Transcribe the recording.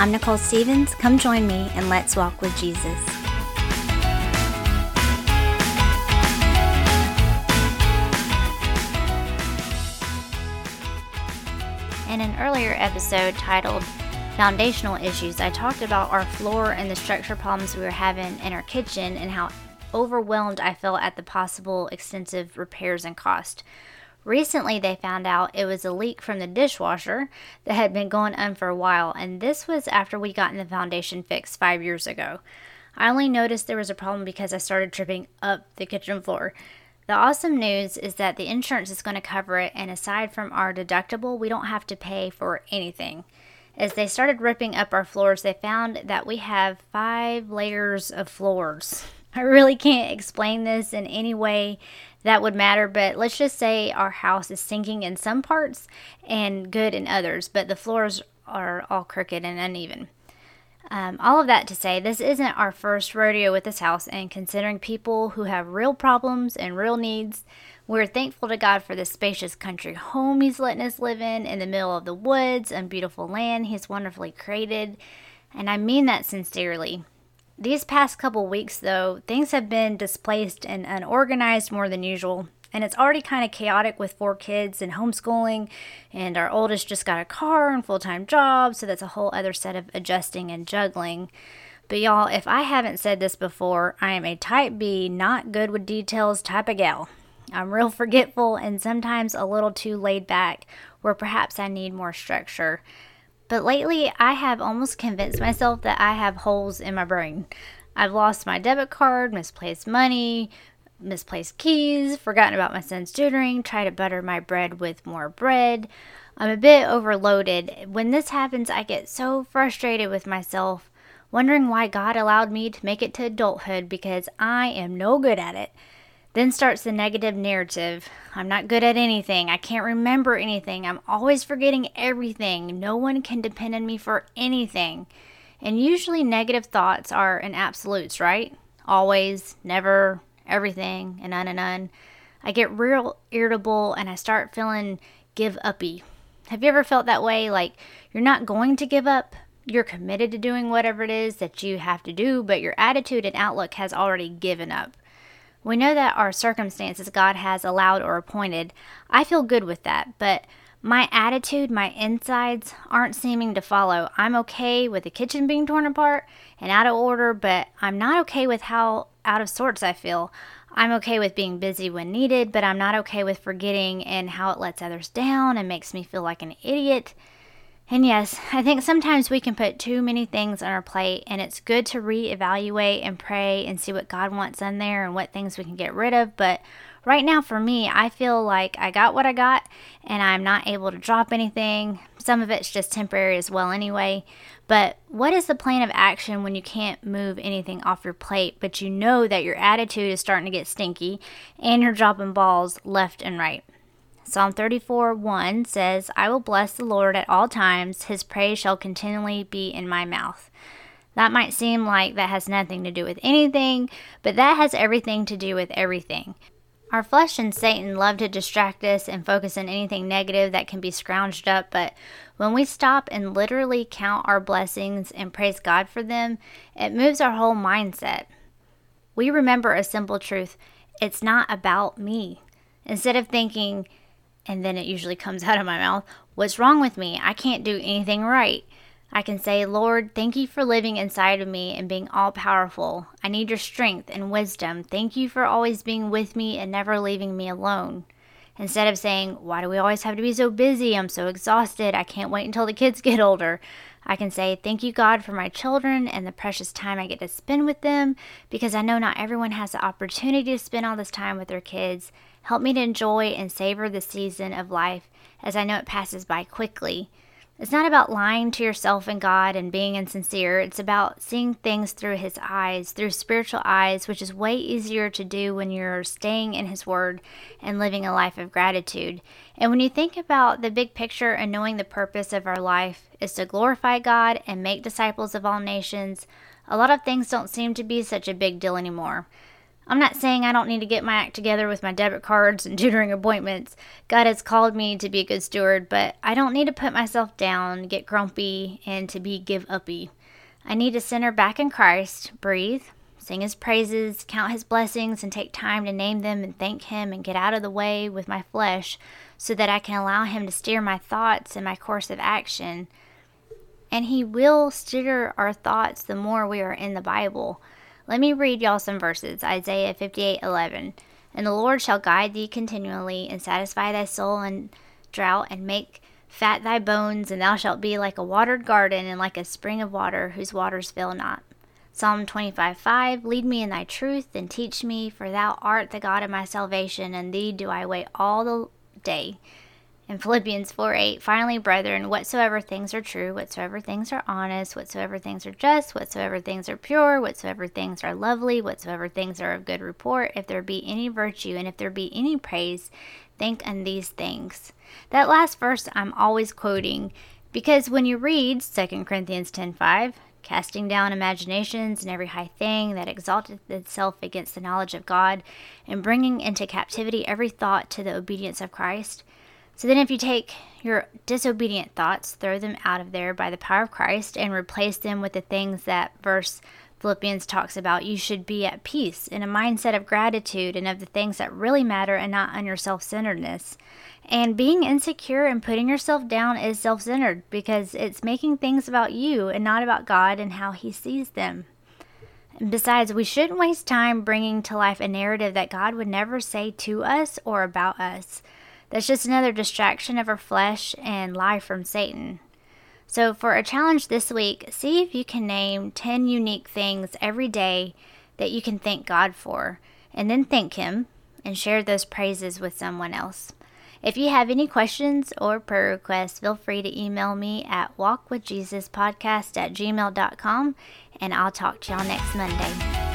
I'm Nicole Stevens. Come join me and let's walk with Jesus. In an earlier episode titled Foundational Issues, I talked about our floor and the structure problems we were having in our kitchen and how overwhelmed I felt at the possible extensive repairs and cost. Recently, they found out it was a leak from the dishwasher that had been going on for a while, and this was after we gotten the foundation fixed five years ago. I only noticed there was a problem because I started tripping up the kitchen floor. The awesome news is that the insurance is going to cover it, and aside from our deductible, we don't have to pay for anything. As they started ripping up our floors, they found that we have five layers of floors. I really can't explain this in any way that would matter, but let's just say our house is sinking in some parts and good in others, but the floors are all crooked and uneven. Um, all of that to say, this isn't our first rodeo with this house, and considering people who have real problems and real needs, we're thankful to God for this spacious country home He's letting us live in, in the middle of the woods and beautiful land He's wonderfully created. And I mean that sincerely. These past couple weeks, though, things have been displaced and unorganized more than usual. And it's already kind of chaotic with four kids and homeschooling, and our oldest just got a car and full time job, so that's a whole other set of adjusting and juggling. But y'all, if I haven't said this before, I am a type B, not good with details type of gal. I'm real forgetful and sometimes a little too laid back, where perhaps I need more structure. But lately, I have almost convinced myself that I have holes in my brain. I've lost my debit card, misplaced money, misplaced keys, forgotten about my son's tutoring, tried to butter my bread with more bread. I'm a bit overloaded. When this happens, I get so frustrated with myself, wondering why God allowed me to make it to adulthood because I am no good at it. Then starts the negative narrative. I'm not good at anything. I can't remember anything. I'm always forgetting everything. No one can depend on me for anything. And usually, negative thoughts are in absolutes, right? Always, never, everything, and on and on. I get real irritable and I start feeling give uppy. Have you ever felt that way? Like you're not going to give up, you're committed to doing whatever it is that you have to do, but your attitude and outlook has already given up. We know that our circumstances God has allowed or appointed. I feel good with that, but my attitude, my insides aren't seeming to follow. I'm okay with the kitchen being torn apart and out of order, but I'm not okay with how out of sorts I feel. I'm okay with being busy when needed, but I'm not okay with forgetting and how it lets others down and makes me feel like an idiot. And yes, I think sometimes we can put too many things on our plate, and it's good to reevaluate and pray and see what God wants in there and what things we can get rid of. But right now, for me, I feel like I got what I got, and I'm not able to drop anything. Some of it's just temporary as well, anyway. But what is the plan of action when you can't move anything off your plate, but you know that your attitude is starting to get stinky and you're dropping balls left and right? Psalm 34 1 says, I will bless the Lord at all times, his praise shall continually be in my mouth. That might seem like that has nothing to do with anything, but that has everything to do with everything. Our flesh and Satan love to distract us and focus on anything negative that can be scrounged up, but when we stop and literally count our blessings and praise God for them, it moves our whole mindset. We remember a simple truth it's not about me. Instead of thinking, and then it usually comes out of my mouth, What's wrong with me? I can't do anything right. I can say, Lord, thank you for living inside of me and being all powerful. I need your strength and wisdom. Thank you for always being with me and never leaving me alone. Instead of saying, Why do we always have to be so busy? I'm so exhausted. I can't wait until the kids get older. I can say, Thank you, God, for my children and the precious time I get to spend with them because I know not everyone has the opportunity to spend all this time with their kids. Help me to enjoy and savor the season of life as I know it passes by quickly. It's not about lying to yourself and God and being insincere. It's about seeing things through His eyes, through spiritual eyes, which is way easier to do when you're staying in His Word and living a life of gratitude. And when you think about the big picture and knowing the purpose of our life is to glorify God and make disciples of all nations, a lot of things don't seem to be such a big deal anymore. I'm not saying I don't need to get my act together with my debit cards and tutoring appointments. God has called me to be a good steward, but I don't need to put myself down, get grumpy, and to be give uppy. I need to center back in Christ, breathe, sing his praises, count his blessings, and take time to name them and thank him and get out of the way with my flesh so that I can allow him to steer my thoughts and my course of action. And he will steer our thoughts the more we are in the Bible. Let me read y'all some verses. Isaiah 58 11. And the Lord shall guide thee continually, and satisfy thy soul in drought, and make fat thy bones, and thou shalt be like a watered garden, and like a spring of water, whose waters fail not. Psalm 25 5 Lead me in thy truth, and teach me, for thou art the God of my salvation, and thee do I wait all the day. In Philippians 4 8, finally, brethren, whatsoever things are true, whatsoever things are honest, whatsoever things are just, whatsoever things are pure, whatsoever things are lovely, whatsoever things are of good report, if there be any virtue and if there be any praise, think on these things. That last verse I'm always quoting because when you read 2 Corinthians 10 5, casting down imaginations and every high thing that exalteth itself against the knowledge of God, and bringing into captivity every thought to the obedience of Christ, so then, if you take your disobedient thoughts, throw them out of there by the power of Christ, and replace them with the things that verse Philippians talks about, you should be at peace in a mindset of gratitude and of the things that really matter and not on your self centeredness. And being insecure and putting yourself down is self centered because it's making things about you and not about God and how He sees them. And besides, we shouldn't waste time bringing to life a narrative that God would never say to us or about us. That's just another distraction of our flesh and lie from Satan. So, for a challenge this week, see if you can name 10 unique things every day that you can thank God for, and then thank Him and share those praises with someone else. If you have any questions or prayer requests, feel free to email me at walkwithjesuspodcast at gmail.com, and I'll talk to y'all next Monday.